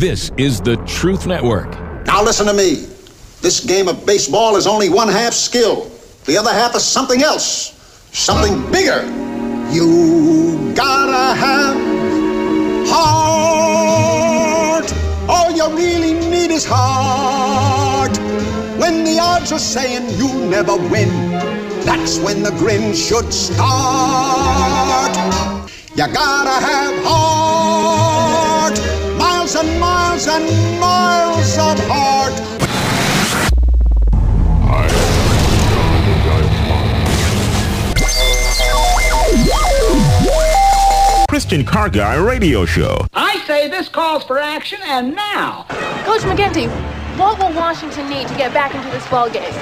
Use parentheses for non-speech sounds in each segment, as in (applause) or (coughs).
This is the Truth Network. Now listen to me. This game of baseball is only one half skill. The other half is something else. Something bigger. You gotta have heart. All you really need is heart. When the odds are saying you'll never win, that's when the grin should start. You gotta have heart. Miles and miles and miles of heart. Christian Car Guy Radio Show. I say this calls for action, and now. Coach McGinty, what will Washington need to get back into this ball game?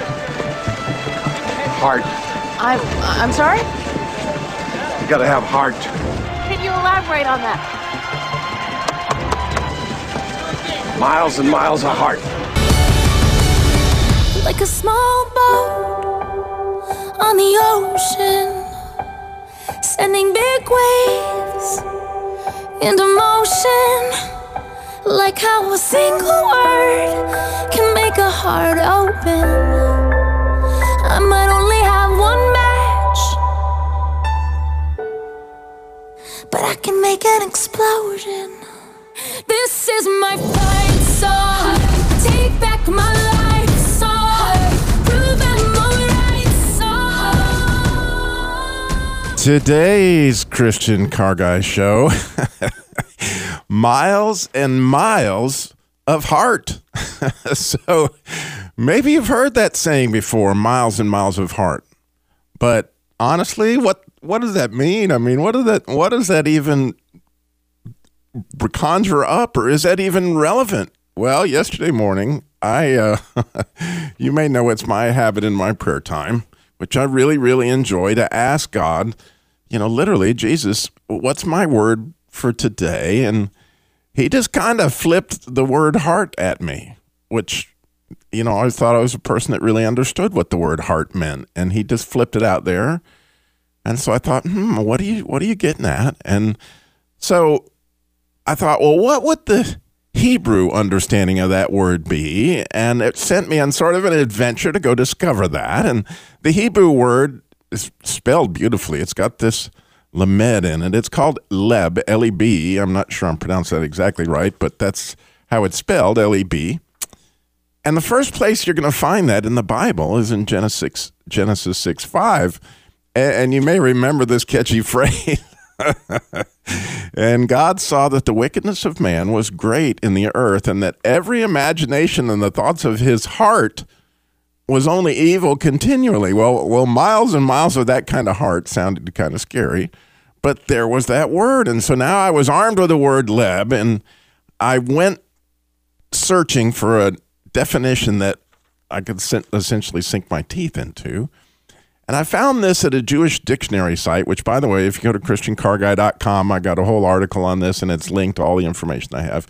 Heart. I'm I'm sorry. You gotta have heart. Can you elaborate on that? Miles and miles heart. like a small boat on the ocean, sending big waves into motion. Like how a single word can make a heart open. I might only have one match, but I can make an explosion. This is my fight Today's Christian Car Guy show (laughs) miles and miles of heart. (laughs) so maybe you've heard that saying before miles and miles of heart. But honestly, what what does that mean? I mean, what does that what does that even conjure up or is that even relevant? Well, yesterday morning, I uh, (laughs) you may know it's my habit in my prayer time, which I really really enjoy to ask God, you know, literally, Jesus, what's my word for today? And he just kind of flipped the word heart at me, which you know, I thought I was a person that really understood what the word heart meant, and he just flipped it out there. And so I thought, hmm, what are you what are you getting at? And so I thought, well, what would the Hebrew understanding of that word be? And it sent me on sort of an adventure to go discover that. And the Hebrew word is spelled beautifully. It's got this lamed in it. It's called leb, L E B. I'm not sure I'm pronouncing that exactly right, but that's how it's spelled, L E B. And the first place you're going to find that in the Bible is in Genesis Genesis 6 5. And, and you may remember this catchy (laughs) phrase. (laughs) and God saw that the wickedness of man was great in the earth, and that every imagination and the thoughts of his heart was only evil continually. Well, well, miles and miles of that kind of heart sounded kind of scary, but there was that word, and so now I was armed with the word leb, and I went searching for a definition that I could essentially sink my teeth into. And I found this at a Jewish dictionary site, which, by the way, if you go to ChristianCarGuy.com, I got a whole article on this and it's linked to all the information I have.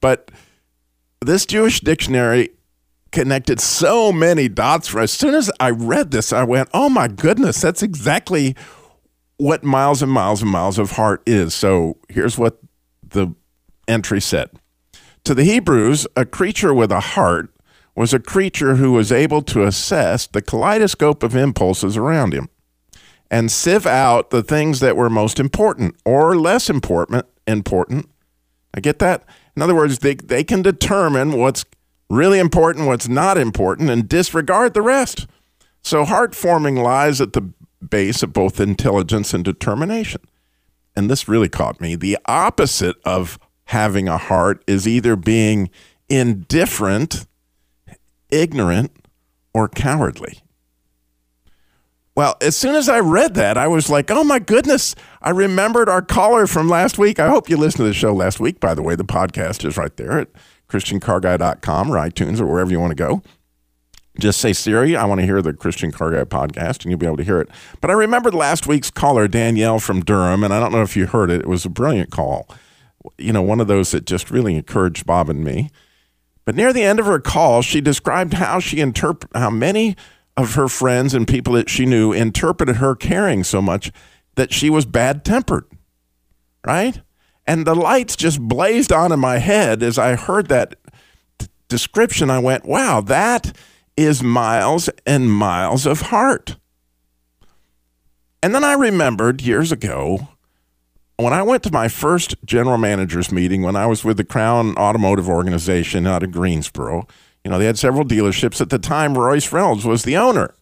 But this Jewish dictionary connected so many dots for as soon as I read this, I went, oh my goodness, that's exactly what miles and miles and miles of heart is. So here's what the entry said. To the Hebrews, a creature with a heart was a creature who was able to assess the kaleidoscope of impulses around him and sieve out the things that were most important or less important important. I get that? In other words, they, they can determine what's really important, what's not important, and disregard the rest. So heart forming lies at the base of both intelligence and determination. And this really caught me. The opposite of having a heart is either being indifferent, ignorant, or cowardly. Well, as soon as I read that, I was like, oh my goodness, I remembered our caller from last week. I hope you listened to the show last week, by the way. The podcast is right there at ChristianCarGuy.com or iTunes or wherever you want to go. Just say, Siri, I want to hear the Christian Car Guy podcast, and you'll be able to hear it. But I remembered last week's caller, Danielle from Durham, and I don't know if you heard it. It was a brilliant call. You know, one of those that just really encouraged Bob and me. But near the end of her call, she described how she interp- how many of her friends and people that she knew interpreted her caring so much that she was bad tempered, right? And the lights just blazed on in my head as I heard that d- description. I went, wow, that is miles and miles of heart. And then I remembered years ago when I went to my first general managers meeting when I was with the Crown Automotive Organization out of Greensboro. You know, they had several dealerships. At the time, Royce Reynolds was the owner.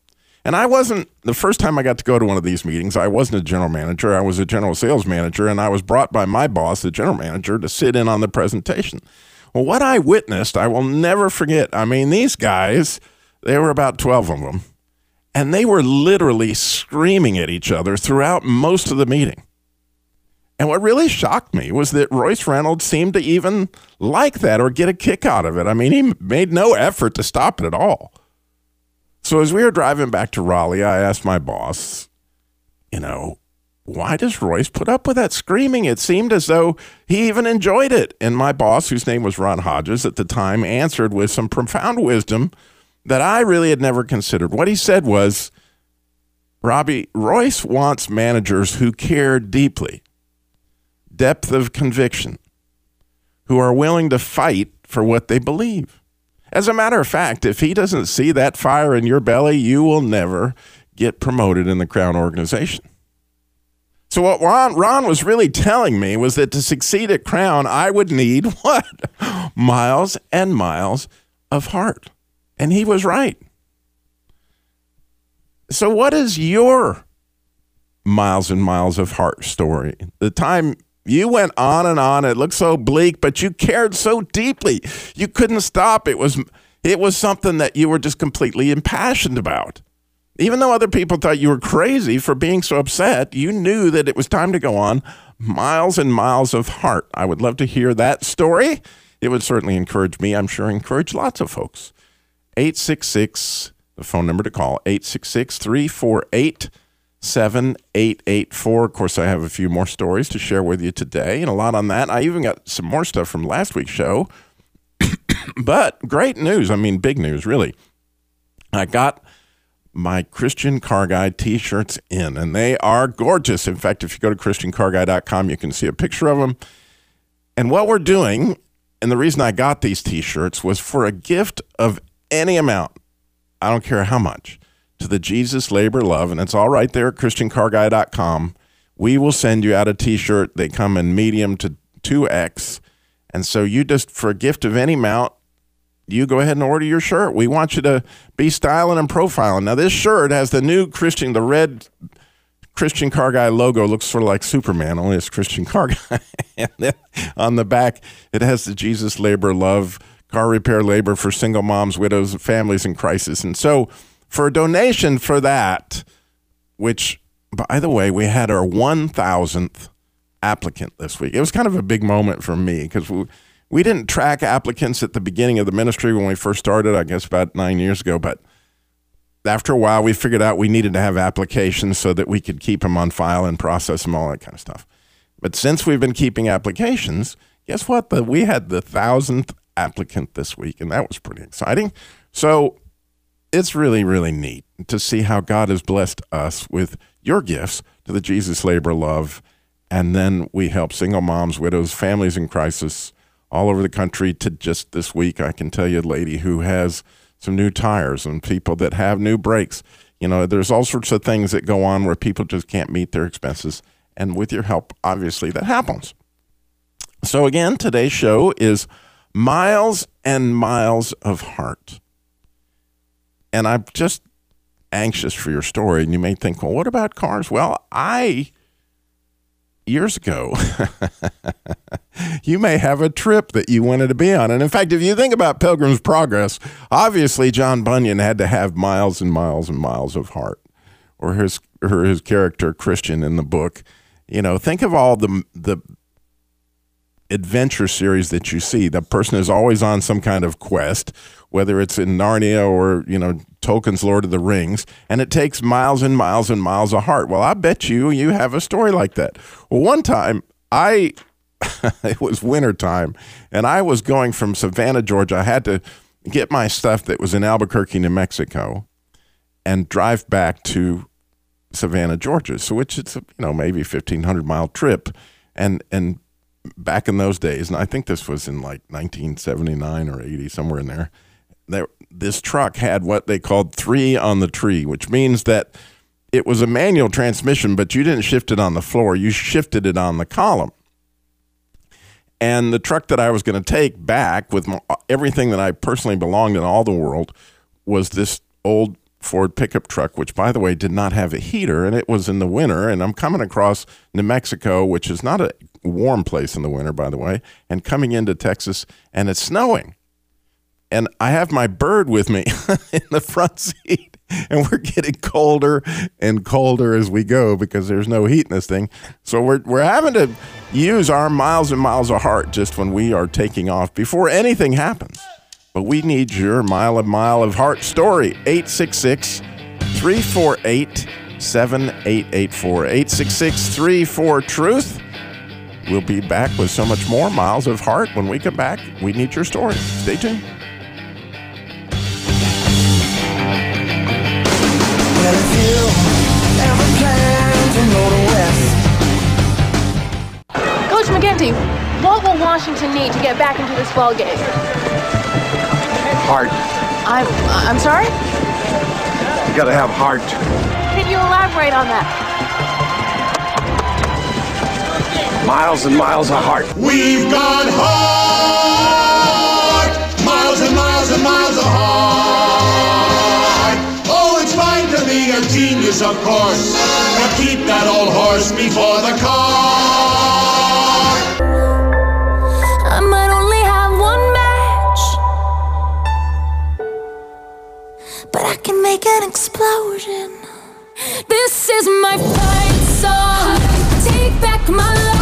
And I wasn't, the first time I got to go to one of these meetings, I wasn't a general manager. I was a general sales manager, and I was brought by my boss, the general manager, to sit in on the presentation. Well, what I witnessed, I will never forget. I mean, these guys, there were about 12 of them, and they were literally screaming at each other throughout most of the meeting. And what really shocked me was that Royce Reynolds seemed to even like that or get a kick out of it. I mean, he made no effort to stop it at all. So as we were driving back to Raleigh, I asked my boss, you know, why does Royce put up with that screaming? It seemed as though he even enjoyed it. And my boss, whose name was Ron Hodges at the time, answered with some profound wisdom that I really had never considered. What he said was, Robby, Royce wants managers who care deeply depth of conviction, who are willing to fight for what they believe. As a matter of fact, if he doesn't see that fire in your belly, you will never get promoted in the Crown organization. So what Ron, Ron was really telling me was that to succeed at Crown, I would need (laughs) what? miles and miles of heart. And he was right. So what is your miles and miles of heart story? The time you went on and on. It looked so bleak, but you cared so deeply. You couldn't stop. It was it was something that you were just completely impassioned about. Even though other people thought you were crazy for being so upset, you knew that it was time to go on. Miles and miles of heart. I would love to hear that story. It would certainly encourage me. I'm sure encourage lots of folks. 866, the phone number to call, 866 348 7884. Of course, I have a few more stories to share with you today and a lot on that. I even got some more stuff from last week's show. (coughs) but great news. I mean, big news, really. I got my Christian Car Guy t shirts in, and they are gorgeous. In fact, if you go to ChristianCarGuy.com, you can see a picture of them. And what we're doing, and the reason I got these t shirts was for a gift of any amount. I don't care how much to the Jesus Labor Love, and it's all right there at ChristianCarGuy.com. We will send you out a t shirt. They come in medium to 2X. And so you just, for a gift of any amount, you go ahead and order your shirt. We want you to be styling and profiling. Now, this shirt has the new Christian, the red Christian Car Guy logo. Looks sort of like Superman, only it's Christian Car Guy. (laughs) and then on the back, it has the Jesus Labor Love car repair labor for single moms, widows, families in crisis. And so, for a donation for that, which, by the way, we had our 1,000th applicant this week. It was kind of a big moment for me because we, we didn't track applicants at the beginning of the ministry when we first started, I guess about nine years ago. But after a while, we figured out we needed to have applications so that we could keep them on file and process them, all that kind of stuff. But since we've been keeping applications, guess what? The, we had the thousandth applicant this week, and that was pretty exciting. So it's really, really neat to see how God has blessed us with your gifts to the Jesus Labor Love. And then we help single moms, widows, families in crisis all over the country. To just this week, I can tell you a lady who has some new tires and people that have new brakes. You know, there's all sorts of things that go on where people just can't meet their expenses. And with your help, obviously, that happens. So, again, today's show is Miles and Miles of Heart and I'm just anxious for your story. And you may think, well, what about cars? Well, I, years ago, (laughs) you may have a trip that you wanted to be on. And in fact, if you think about Pilgrim's Progress, obviously John Bunyan had to have miles and miles and miles of heart, or his, or his character Christian in the book. You know, think of all the, the, adventure series that you see the person is always on some kind of quest whether it's in Narnia or, you know, Tolkien's Lord of the Rings, and it takes miles and miles and miles of heart. Well, I bet you you have a story like that. Well, one time I (laughs) it was wintertime and I was going from Savannah, Georgia. I had to get my stuff that was in Albuquerque, New Mexico, and drive back to Savannah, Georgia. So which it's you know maybe fifteen hundred mile trip, and and back in those days, and I think this was in like 1979 or 80, somewhere in there. This truck had what they called three on the tree, which means that it was a manual transmission, but you didn't shift it on the floor; you shifted it on the column. And the truck that I was going to take back with my, everything that I personally belonged in all the world was this old Ford pickup truck, which, by the way, did not have a heater, and it was in the winter. And I'm coming across New Mexico, which is not a warm place in the winter, by the way, and coming into Texas, and it's snowing. And I have my bird with me (laughs) in the front seat, and we're getting colder and colder as we go because there's no heat in this thing. So we're, we're having to use our miles and miles of heart just when we are taking off before anything happens. But we need your mile of mile of heart story. 866 348 7884. 866 34 Truth. We'll be back with so much more miles of heart when we come back. We need your story. Stay tuned. Well, if you ever plan to go to West, Coach McGinty, what will Washington need to get back into this ball game? Heart. I'm I'm sorry. You gotta have heart. Can you elaborate on that? Miles and miles of heart. We've got heart, miles and miles and miles of heart. A genius, of course, but keep that old horse before the car. I might only have one match, but I can make an explosion. This is my fight song. Take back my life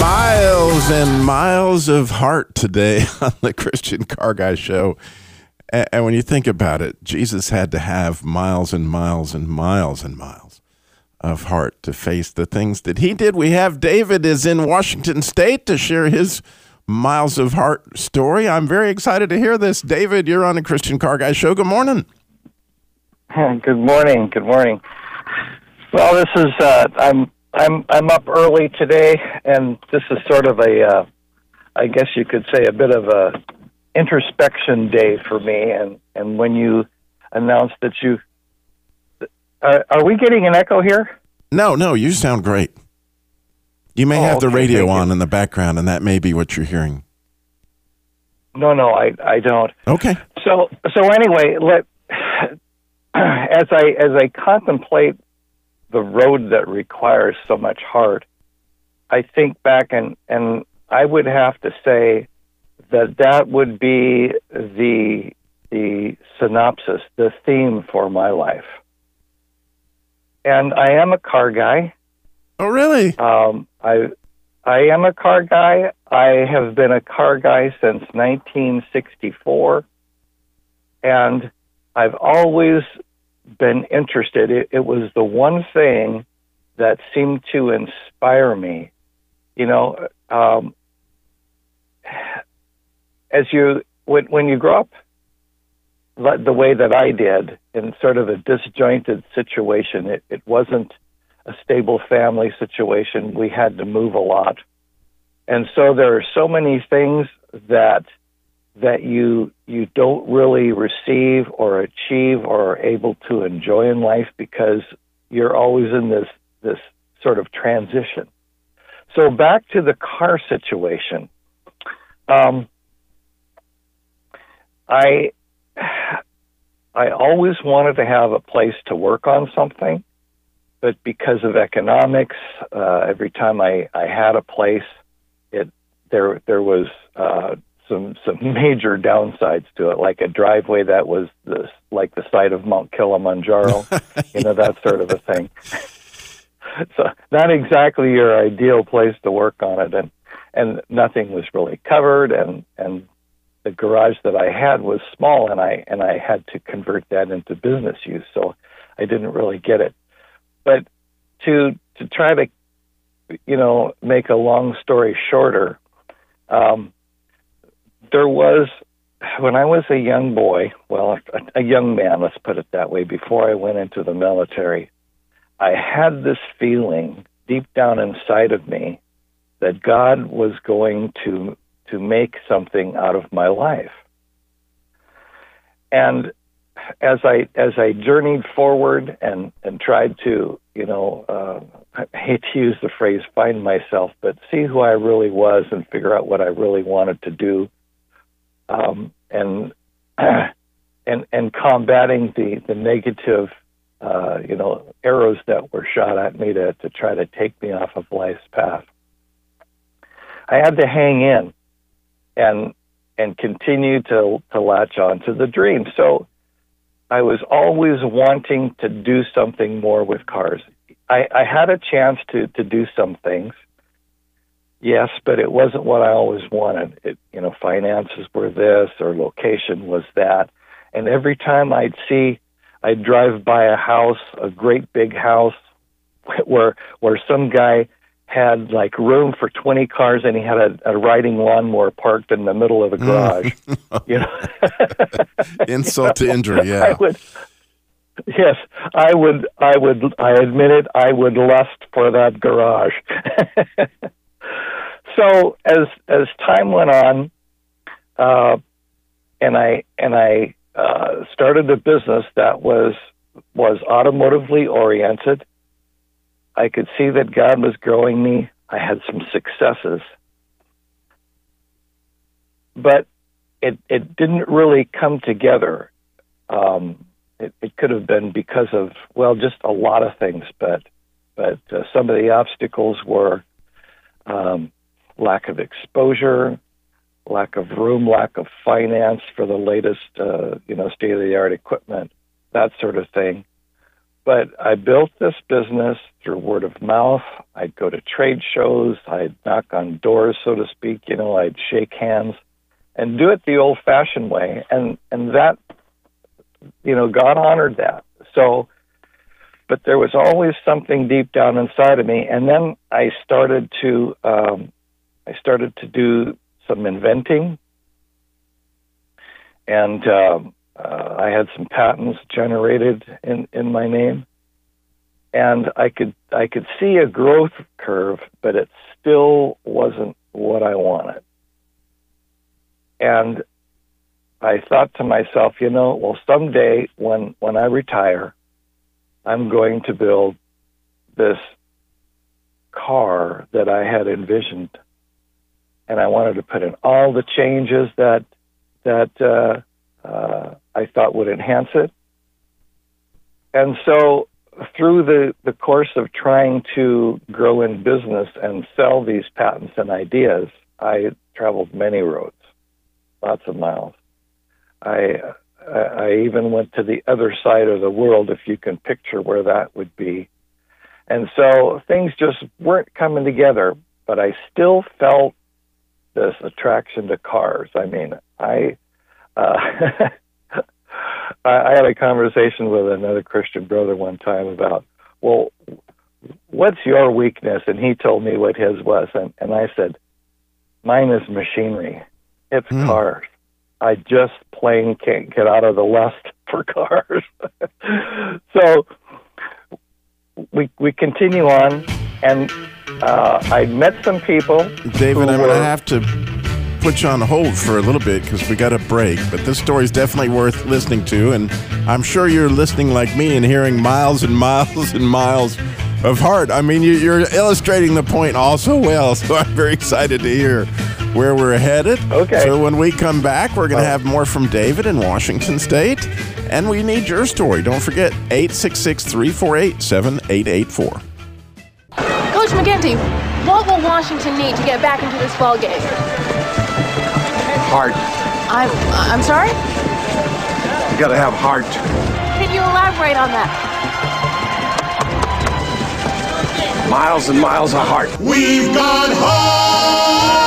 Miles and miles of heart today (laughs) on the Christian Car Guy Show. And when you think about it, Jesus had to have miles and miles and miles and miles of heart to face the things that he did. We have David is in Washington State to share his miles of heart story. I'm very excited to hear this. David, you're on the Christian Car Guy Show. Good morning. (laughs) Good morning. Good morning. Well, this is uh, I'm I'm I'm up early today, and this is sort of a uh, I guess you could say a bit of a introspection day for me. And and when you announced that you uh, are we getting an echo here? No, no, you sound great. You may Oh, have the okay, radio on in the background, and that may be what you're hearing. No, no, I I don't. Okay. So so anyway, let (clears throat) as I as I contemplate the road that requires so much heart, I think back and and I would have to say that that would be the the synopsis, the theme for my life. And I am a car guy. Oh, really? Um, I I am a car guy. I have been a car guy since 1964, and I've always been interested. It, it was the one thing that seemed to inspire me. You know, um, as you when when you grow up the way that I did in sort of a disjointed situation, it, it wasn't a stable family situation. We had to move a lot. And so there are so many things that that you you don't really receive or achieve or are able to enjoy in life because you're always in this this sort of transition. So back to the car situation. Um, I I always wanted to have a place to work on something, but because of economics, uh, every time I, I had a place, it there there was uh, some some (laughs) major downsides to it, like a driveway that was the like the site of Mount Kilimanjaro, (laughs) you know that sort of a thing. (laughs) so not exactly your ideal place to work on it, and and nothing was really covered, and and the garage that I had was small, and I and I had to convert that into business use, so I didn't really get it. But to to try to, you know, make a long story shorter, um, there was when I was a young boy, well, a, a young man, let's put it that way, before I went into the military, I had this feeling deep down inside of me that God was going to to make something out of my life. And as I as I journeyed forward and and tried to you know uh, I hate to use the phrase find myself, but see who I really was and figure out what I really wanted to do, um, and (clears throat) and and combating the the negative uh, you know arrows that were shot at me to to try to take me off of life's path. I had to hang in and and continue to to latch on to the dream. So I was always wanting to do something more with cars. I, I had a chance to to do some things, yes, but it wasn't what I always wanted. It, you know, finances were this or location was that, and every time I'd see, I'd drive by a house, a great big house, (laughs) where where some guy had like room for 20 cars and he had a, a riding lawnmower parked in the middle of the mm. garage. (laughs) you know, (laughs) insult to injury. Yeah. I would, yes, I would. I would. I admit it. I would lust for that garage. So as as time went on, uh, and I and I uh, started a business that was was automotively oriented I could see that God was growing me. I had some successes. But it, it didn't really come together. Um, it, it could have been because of, well, just a lot of things, but, but uh, some of the obstacles were um, lack of exposure, lack of room, lack of finance for the latest, uh, you know, state of the art equipment, that sort of thing. But I built this business through word of mouth. I'd go to trade shows. I'd knock on doors, so to speak. You know, I'd shake hands and do it the old-fashioned way. And and that, you know, God honored that. So, but there was always something deep down inside of me. And then I started to um, I started to do some inventing, and um, uh, I had some patents generated in, in my name, and I could I could see a growth curve, but it still wasn't what I wanted. And I thought to myself, you know, well, someday when when I retire, I'm going to build this car that I had envisioned, and I wanted to put in all the changes that that uh, uh, I thought would enhance it. And so, through the, the course of trying to grow in business and sell these patents and ideas, I traveled many roads, lots of miles. I, I even went to the other side of the world, if you can picture where that would be. And so things just weren't coming together, but I still felt this attraction to cars. I mean, I uh, (laughs) I had a conversation with another Christian brother one time about, well, what's your weakness? And he told me what his was, and, and I said, mine is machinery. It's mm. cars. I just plain can't get out of the lust (laughs) for cars. (laughs) so we we continue on, and uh, I met some people. David, I'm going to have to put you on hold for a little bit because we got a break, but this story is definitely worth listening to. And I'm sure you're listening like me and hearing miles and miles (laughs) and miles of heart. I mean, you're illustrating the point also well, so I'm very excited to hear where we're headed. Okay. So when we come back, we're going to have more from David in Washington State, and we need your story. Don't forget 866 348 7884. Coach McGinty, what will Washington need to get back into this ball game? Heart. I'm I'm sorry? You gotta have heart. Can you elaborate on that? Miles and miles of heart. We've got heart.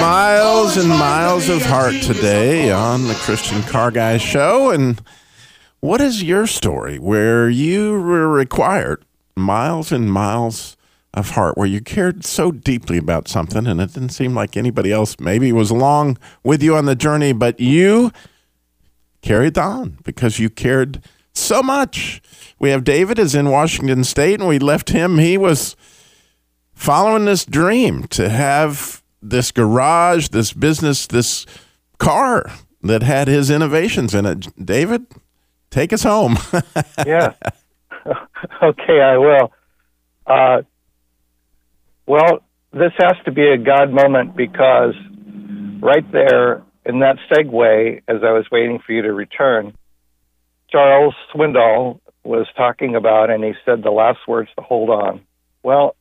Miles and miles of heart today on the Christian Car Guy Show. And what is your story where you were required miles and miles of heart where you cared so deeply about something and it didn't seem like anybody else maybe was along with you on the journey, but you carried on because you cared so much. We have David is in Washington State and we left him. He was following this dream to have this garage, this business, this car that had his innovations in it. David, take us home. (laughs) yeah. (laughs) okay, I will. Uh, well, this has to be a God moment because right there in that segue, as I was waiting for you to return, Charles Swindoll was talking about, and he said the last words to hold on. Well,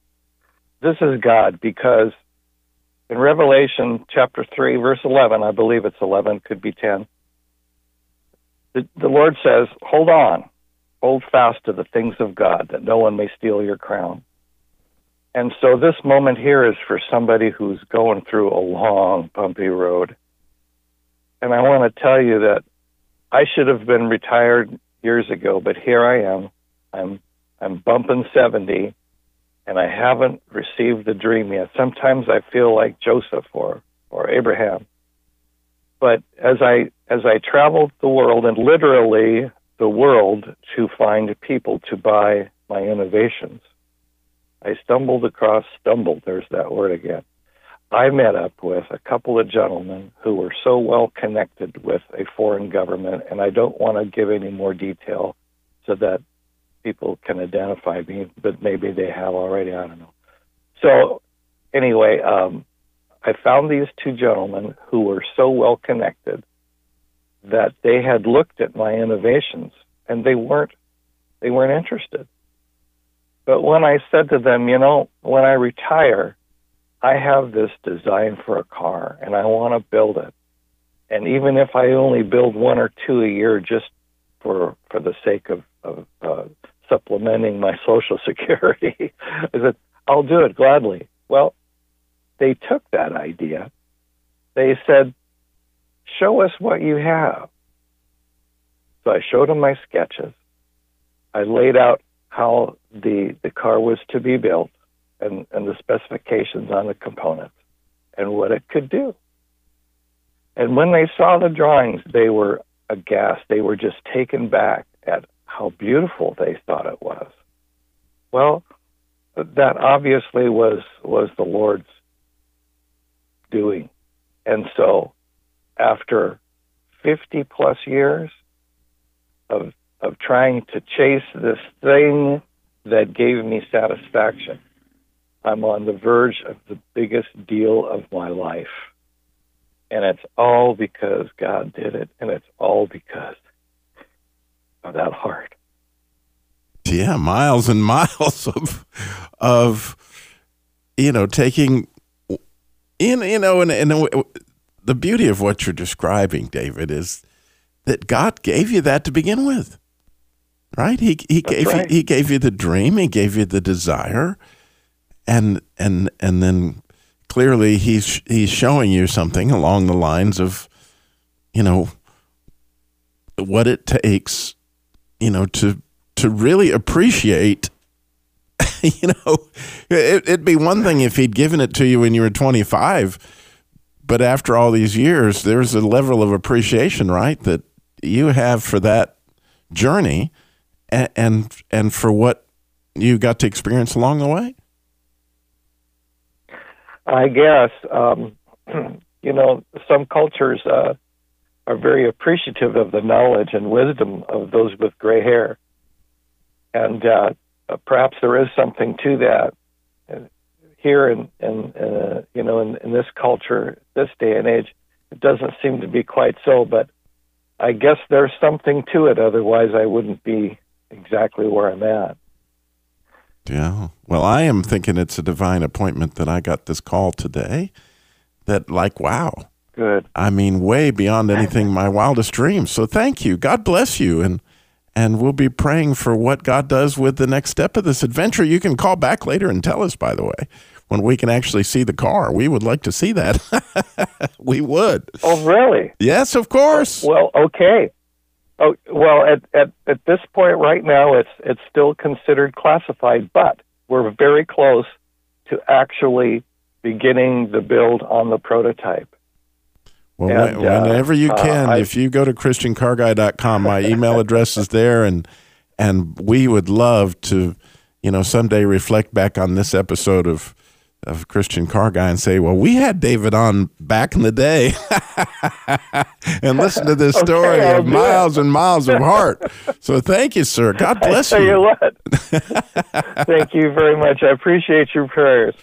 this is God because in Revelation chapter 3, verse 11, I believe it's 11, could be 10, the, the Lord says, Hold on, hold fast to the things of God, that no one may steal your crown. And so this moment here is for somebody who's going through a long, bumpy road. And I want to tell you that I should have been retired years ago, but here I am. I'm I'm bumping 70 and I haven't received the dream yet. Sometimes I feel like Joseph or or Abraham. But as I as I traveled the world and literally the world to find people to buy my innovations, I stumbled across stumbled, there's that word again. I met up with a couple of gentlemen who were so well connected with a foreign government, and I don't want to give any more detail so that people can identify me, but maybe they have already. I don't know. So, anyway, um, I found these two gentlemen who were so well connected that they had looked at my innovations and they weren't they weren't interested. But when I said to them, you know, when I retire, I have this design for a car and I want to build it. And even if I only build one or two a year just for for the sake of, of uh, supplementing my social (laughs) security, I said, I'll do it gladly. Well, they took that idea. They said, show us what you have. So I showed them my sketches. I laid out how the, the car was to be built and, and the specifications on the components and what it could do. And when they saw the drawings, they were aghast. They were just taken back at how beautiful they thought it was. Well, that obviously was was the Lord's doing. And so after 50 plus years of of trying to chase this thing that gave me satisfaction, I'm on the verge of the biggest deal of my life. And it's all because God did it, and it's all because that heart. Yeah, miles and (laughs) miles of of you know taking in you know and, and the beauty of what you're describing, David, is that God gave you that to begin with, right? He he That's gave right. you, he gave you the dream, he gave you the desire, and and and then clearly he's he's showing you something along the lines of, you know, what it takes, you know, to to really appreciate. (laughs) you know, it, it'd be one thing if he'd given it to you when you were 25, but after all these years, there's a level of appreciation, right, that you have for that journey, and and, and for what you got to experience along the way. I guess um, (clears throat) you know some cultures uh, are very appreciative of the knowledge and wisdom of those with gray hair, and uh, perhaps there is something to that. Uh, Here in, in uh, you know in, in this culture, this day and age, it doesn't seem to be quite so. But I guess there's something to it. Otherwise, I wouldn't be exactly where I'm at. Yeah. Well, I am thinking it's a divine appointment that I got this call today. That, like, wow. Good. I mean, way beyond anything my wildest dreams. So thank you. God bless you. And and we'll be praying for what God does with the next step of this adventure. You can call back later and tell us, by the way, when we can actually see the car. We would like to see that. (laughs) we would. Oh, really? Yes, of course. Well, okay. Oh, well, at, at, at this point right now, it's it's still considered classified. But we're very close to actually beginning the build on the prototype. Well, And, when- whenever you uh, can, I- if you go to christiancarguy.com, my email address is there, and and we would love to, you know, someday reflect back on this episode of of Christian Car Guy and say, well, we had David on back in the day, (laughs) and listen to this (laughs) Okay, story I'll of miles and miles of heart. So thank you, sir. (laughs) God bless I tell you you. what. Thank you very much. I appreciate your prayers.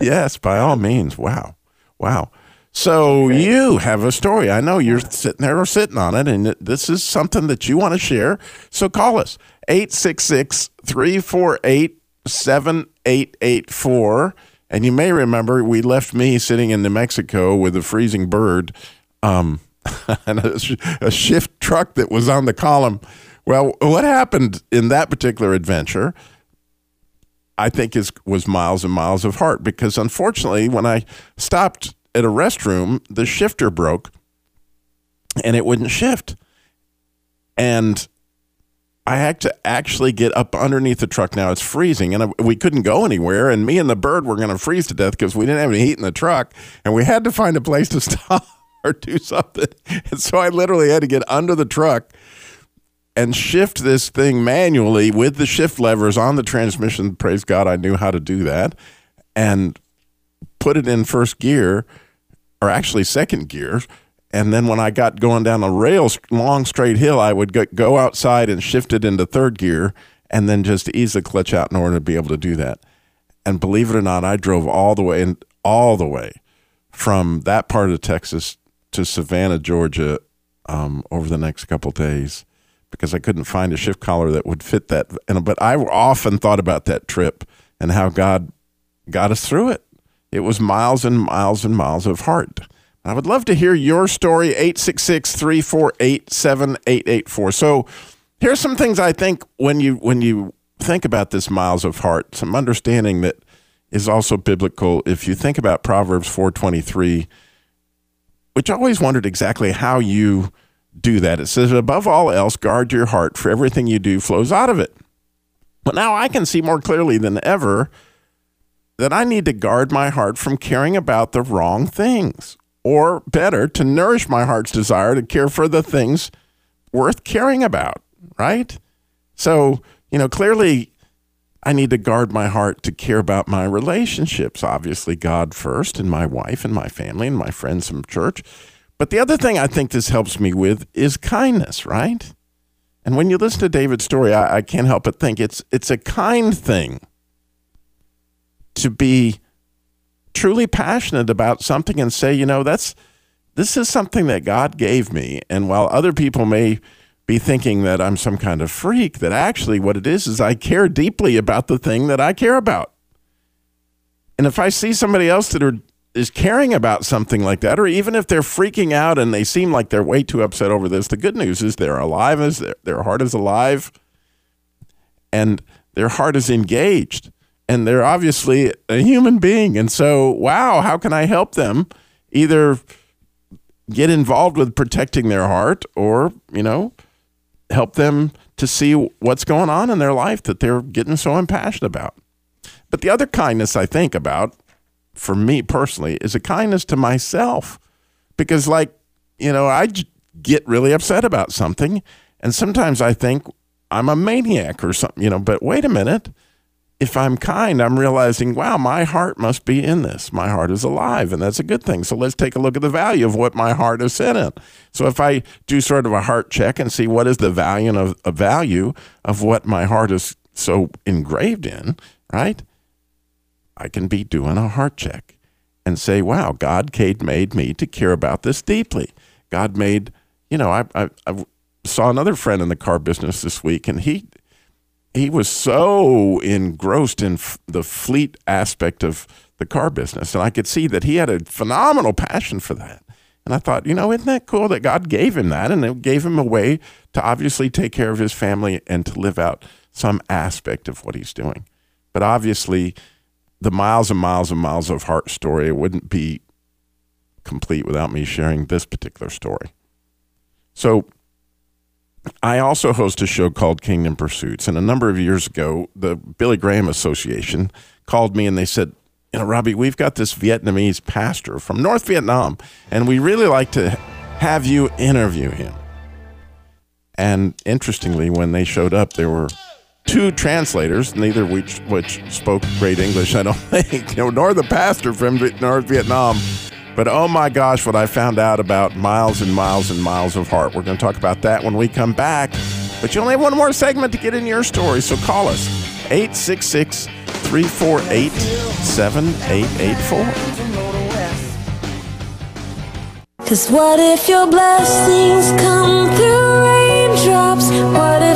Yes, by all means. Wow. Wow. So you have a story. I know you're sitting there or sitting on it, and this is something that you want to share. So call us 866 348 7884. And you may remember we left me sitting in New Mexico with a freezing bird um, (laughs) and a, a shift truck that was on the column. Well, what happened in that particular adventure? I think is was miles and miles of heart because unfortunately when I stopped at a restroom the shifter broke and it wouldn't shift and I had to actually get up underneath the truck now it's freezing and we couldn't go anywhere and me and the bird were going to freeze to death because we didn't have any heat in the truck and we had to find a place to (laughs) stop or do something and so I literally had to get under the truck and shift this thing manually with the shift levers on the transmission. Praise God, I knew how to do that. And put it in first gear, or actually second gear. And then when I got going down a rail, long straight hill, I would go, outside and shift it into third gear and then just ease the clutch out in order to be able to do that. And believe it or not, I drove all the way and all the way from that part of Texas to Savannah, Georgia, um, over the next couple days because I couldn't find a shift collar that would fit that. And but I often thought about that trip and how God got us through it. It was miles and miles and miles of heart. I would love to hear your story 866-348-7884. So here's some things I think when you when you think about this miles of heart, some understanding that is also biblical. If you think about Proverbs 423, which I always wondered exactly how you do that. It says, above all else, guard your heart, for everything you do flows out of it. But now I can see more clearly than ever that I need to guard my heart from caring about the wrong things, or better, to nourish my heart's desire to care for the things worth caring about, right? So, you know, clearly I need to guard my heart to care about my relationships. Obviously, God first, and my wife, and my family, and my friends from church. But the other thing I think this helps me with is kindness, right? And when you listen to David's story, I, I can't help but think it's it's a kind thing to be truly passionate about something and say, you know, that's this is something that God gave me. And while other people may be thinking that I'm some kind of freak, that actually what it is is I care deeply about the thing that I care about. And if I see somebody else that are is caring about something like that, or even if they're freaking out and they seem like they're way too upset over this, the good news is they're alive, as their, their heart is alive, and their heart is engaged, and they're obviously a human being. And so, wow, how can I help them either get involved with protecting their heart, or you know, help them to see what's going on in their life that they're getting so impassioned about. But the other kindness I think about for me personally is a kindness to myself because like you know i get really upset about something and sometimes i think i'm a maniac or something you know but wait a minute if i'm kind i'm realizing wow my heart must be in this. My heart is alive and that's a good thing. So let's take a look at the value of what my heart is set in. So if i do sort of a heart check and see what is the value of a value of what my heart is so engraved in right I can be doing a heart check and say, wow, God Kate made me to care about this deeply. God made, you know, I, I, I saw another friend in the car business this week, and he he was so engrossed in f- the fleet aspect of the car business, and I could see that he had a phenomenal passion for that. And I thought, you know, isn't that cool that God gave him that, and it gave him a way to obviously take care of his family and to live out some aspect of what he's doing. But obviously, the miles and miles and miles of heart story wouldn't be complete without me sharing this particular story. So, I also host a show called Kingdom Pursuits. And a number of years ago, the Billy Graham Association called me and they said, you know, Robby, we've got this Vietnamese pastor from North Vietnam, and we really like to have you interview him. And interestingly, when they showed up, there were two translators, neither which which spoke great English, I don't (laughs) think, nor the pastor from North Vietnam. But oh my gosh, what I found out about miles and miles and miles of heart. We're going to talk about that when we come back. But you only have one more segment to get in your story, so call us 866 348 7884. Cause what if your blessings come through raindrops? What if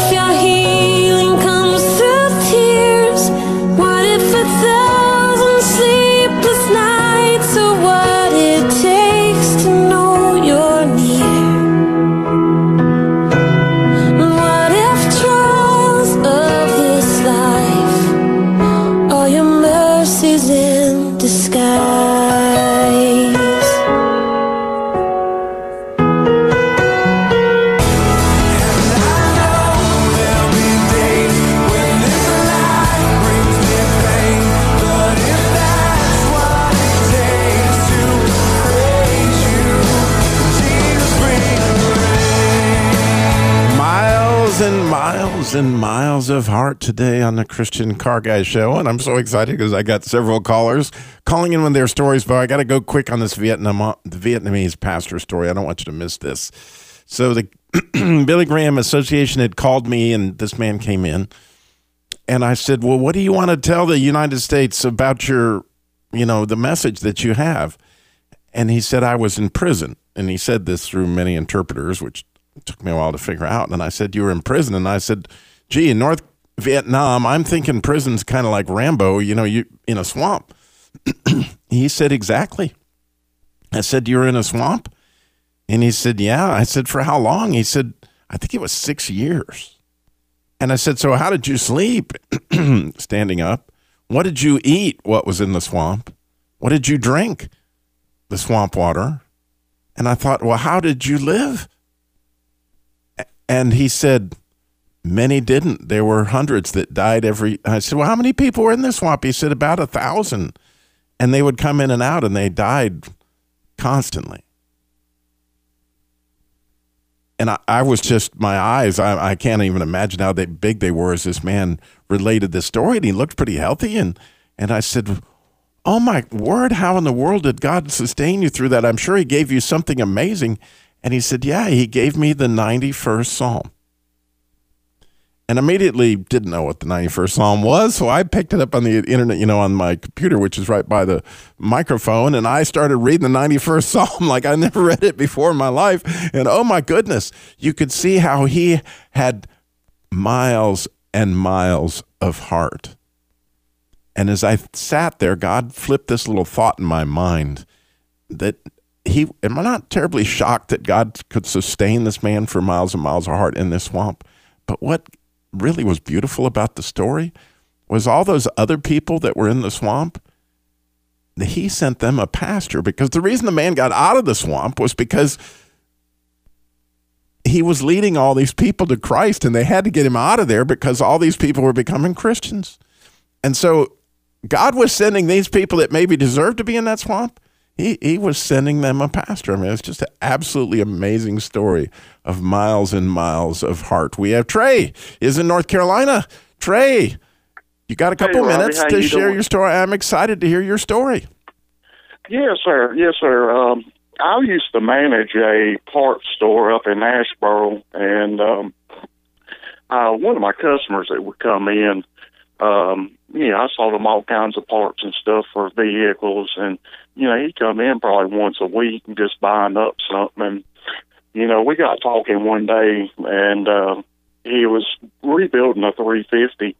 of heart today on the Christian Car Guy Show. And I'm so excited because I got several callers calling in with their stories, but I got to go quick on this Vietnam, the Vietnamese pastor story. I don't want you to miss this. So the (clears throat) Billy Graham Association had called me, and this man came in. And I said, Well, what do you want to tell the United States about your, you know, the message that you have? And he said, I was in prison. And he said this through many interpreters, which took me a while to figure out. And I said, You were in prison. And I said, Gee, in North Vietnam, I'm thinking prison's kind of like Rambo, you know, you in a swamp. (clears throat) he said, Exactly. I said, You're in a swamp? And he said, Yeah. I said, For how long? He said, I think it was six years. And I said, So how did you sleep? (clears throat) Standing up. What did you eat? What was in the swamp? What did you drink? The swamp water. And I thought, Well, how did you live? And he said, Many didn't. There were hundreds that died every. I said, Well, how many people were in the swamp? He said, About a thousand. And they would come in and out and they died constantly. And I, I was just, my eyes, I, I can't even imagine how they, big they were as this man related this story. And he looked pretty healthy. And, and I said, Oh my word, how in the world did God sustain you through that? I'm sure He gave you something amazing. And he said, Yeah, He gave me the 91st Psalm. And immediately didn't know what the 91st Psalm was. So I picked it up on the internet, you know, on my computer, which is right by the microphone. And I started reading the 91st (laughs) Psalm like I never read it before in my life. And oh my goodness, you could see how he had miles and miles of heart. And as I sat there, God flipped this little thought in my mind that he, am I not terribly shocked that God could sustain this man for miles and miles of heart in this swamp? But what really was beautiful about the story was all those other people that were in the swamp, he sent them a pastor because the reason the man got out of the swamp was because he was leading all these people to Christ and they had to get him out of there because all these people were becoming Christians. And so God was sending these people that maybe deserved to be in that swamp. He, he was sending them a pastor. I mean, it's just an absolutely amazing story of miles and miles of heart. We have Trey is in North Carolina. Trey, you got a couple Robby, minutes to you share doing? your story. I'm excited to hear your story. Yes, sir. Yes, sir. Um, I used to manage a parts store up in Asheboro, and um, uh, one of my customers that would come in, um, know, I sold them all kinds of parts and stuff for vehicles, and you know, he'd come in probably once a week and just buying up something. You know, we got talking one day, and uh, he was rebuilding a 350,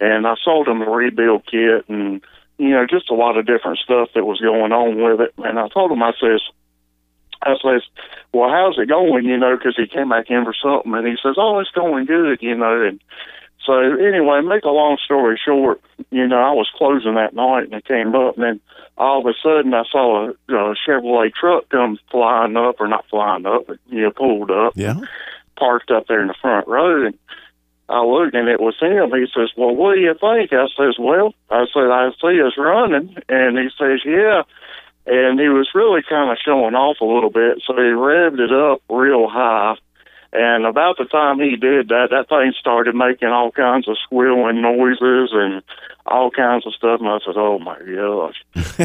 and I sold him a rebuild kit and you know, just a lot of different stuff that was going on with it. And I told him, I says, I says, well, how's it going? You know, because he came back in for something, and he says, oh, it's going good, you know. And so anyway, make a long story short, you know, I was closing that night, and it came up, and then all of a sudden I saw a, a Chevrolet truck come flying up, or not flying up, but you know, pulled up. Yeah. parked up there in the front row, and I looked and it was him. He says, "Well, what do you think?" I says, "Well, I said I see us running," and he says, "Yeah." And he was really kind of showing off a little bit, so he revved it up real high. And about the time he did that, that thing started making all kinds of squealing noises and all kinds of stuff. And I said, "Oh my gosh!"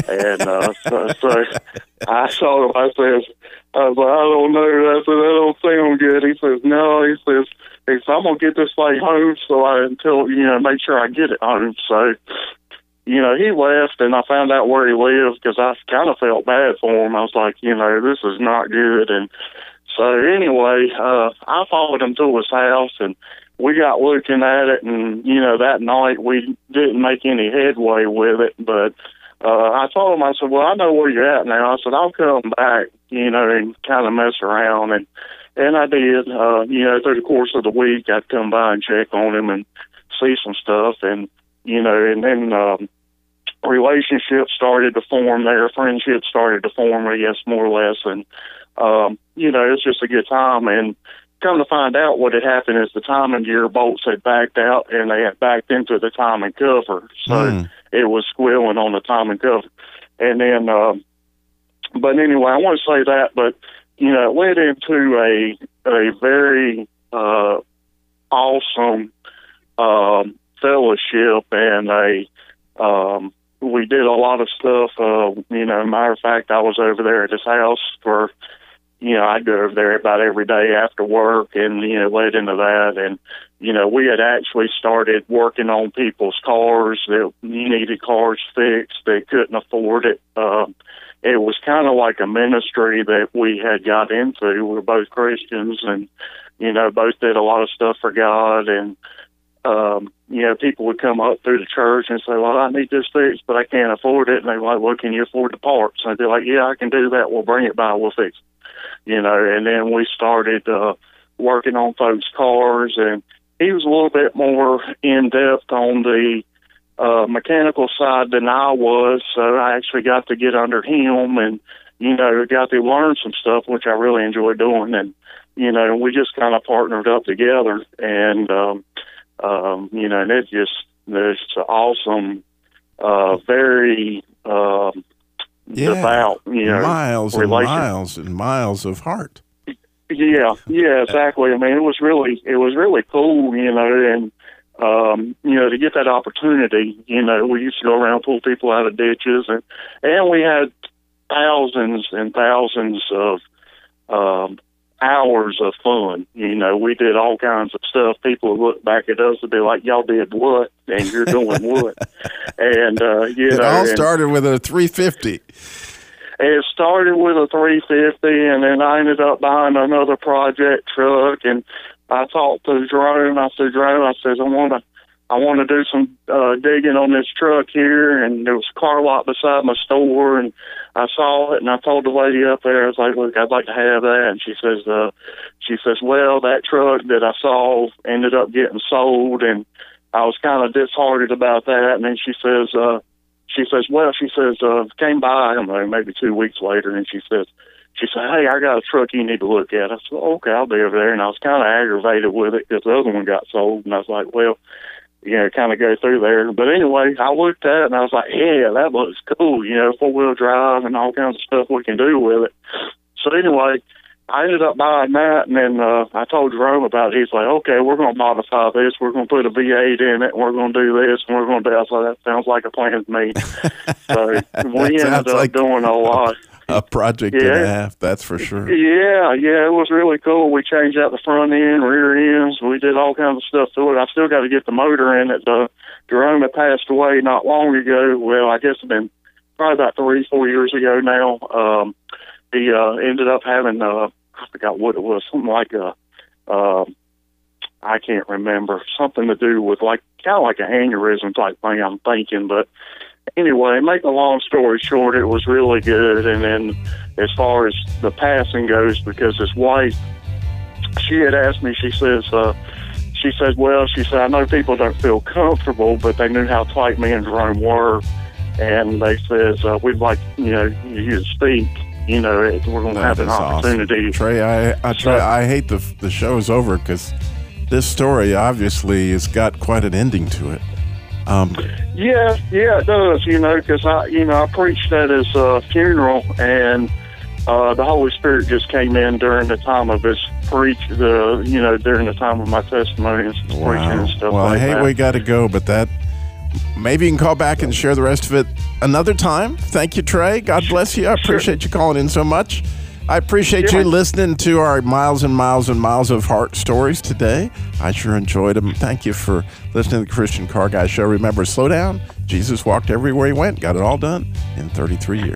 and uh, (laughs) so, so I saw him. I says, "I was like, I don't know." I said, "That don't sound good." He says, "No." He says, "He says I'm gonna get this thing home, so I until you know make sure I get it home." So you know, he left and I found out where he lived because I kind of felt bad for him. I was like, you know, this is not good. And so anyway, uh, I followed him to his house and we got looking at it and, you know, that night we didn't make any headway with it, but, uh, I told him, I said, well, I know where you're at now. I said, I'll come back, you know, and kind of mess around. And, and I did, uh, you know, through the course of the week, I'd come by and check on him and see some stuff. And, you know, and then um, relationships started to form there, friendships started to form, I guess, more or less, and um, you know, it's just a good time. And come to find out, what had happened is the timing gear bolts had backed out, and they had backed into the timing cover, so Mm. it was squealing on the timing cover. And then, um, but anyway, I want to say that, but you know, it led into a a very uh, awesome um, fellowship and a um, we did a lot of stuff. Uh, you know, matter of fact, I was over there at his house for, you know, I'd go over there about every day after work, and you know, led into that. And you know, we had actually started working on people's cars that needed cars fixed. They couldn't afford it. Um, it was kind of like a ministry that we had got into. We were both Christians, and you know, both did a lot of stuff for God, and um, you know, people would come up through the church and say, "Well, I need this fixed, but I can't afford it." And they're like, "Well, can you afford the parts?" And be like, "Yeah, I can do that. We'll bring it by. We'll fix it." You know, and then we started uh, working on folks' cars, and he was a little bit more in depth on the uh, mechanical side than I was, so I actually got to get under him and you know got to learn some stuff, which I really enjoy doing, and you know, we just kind of partnered up together, and um, um, you know, and it just an awesome, uh, very um, Yeah. devout, you know, miles and miles and miles of heart. Yeah, yeah, exactly. I mean, it was really, it was really cool, you know, and um, you know, to get that opportunity, you know, we used to go around pull people out of ditches, and and we had thousands and thousands of um, hours of fun. You know, we did all kinds of stuff. People would look back at us and be like, "Y'all did what?" and "You're doing what?" (laughs) and uh, you know It know, all and- started with a 350. it started with a 350, and then I ended up buying another project truck. And I talked to Jerome. I said, Jerome, I says, I want to, I want to do some uh, digging on this truck here. And there was a car lot beside my store, and I saw it, and I told the lady up there, I was like, look, I'd like to have that. And she says, uh, she says, well, that truck that I saw ended up getting sold, and I was kind of disheartened about that. And then she says, uh, she says, well, she says, uh, came by, I don't know, maybe two weeks later, and she says, she said, hey, I got a truck you need to look at. I said, okay, I'll be over there. And I was kind of aggravated with it because the other one got sold, and I was like, well, you know, kind of go through there. But anyway, I looked at it, and I was like, yeah, that looks cool, you know, four-wheel drive and all kinds of stuff we can do with it. So anyway, I ended up buying that, and then uh, I told Jerome about it. He's like, okay, we're going to modify this. We're going to put a V8 in it, and we're going to do this, and we're going to do that. Like, that sounds like a plan to me. (laughs) so we ended up like- doing a lot. A project and a half, that's for sure. Yeah, yeah, it was really cool. We changed out the front end, rear ends. We did all kinds of stuff to it. I still got to get the motor in it. Uh, Jerome had passed away not long ago. Well, I guess it's been probably about three, four years ago now. Um, he uh, ended up having, uh, I forgot what it was, something like a, um, I can't remember, something to do with like kind of like a aneurysm type thing. I'm thinking, but anyway, make a long story short, it was really good. And then as far as the passing goes, because his wife, she had asked me, she says, uh, she said, well, she said, I know people don't feel comfortable, but they knew how tight me and Jerome were. And they says, uh, we'd like, you know, you to speak. you know, it, we're going to have an is awesome. opportunity. Trey, I, I, Trey, I hate the the show is over because this story obviously has got quite an ending to it. Um, Yeah, yeah, it does. You know, because I, you know, I preached at his uh, funeral, and uh, the Holy Spirit just came in during the time of his preach. The, you know, during the time of my testimony and preaching and stuff well, like I hate that. we got to go, but that maybe you can call back and share the rest of it another time. Thank you, Trey. God bless you. I appreciate you calling in so much. I appreciate you listening to our miles and miles and miles of heart stories today. I sure enjoyed them. Thank you for listening to the Christian Car Guy Show. Remember, slow down. Jesus walked everywhere he went, got it all done in 33 years.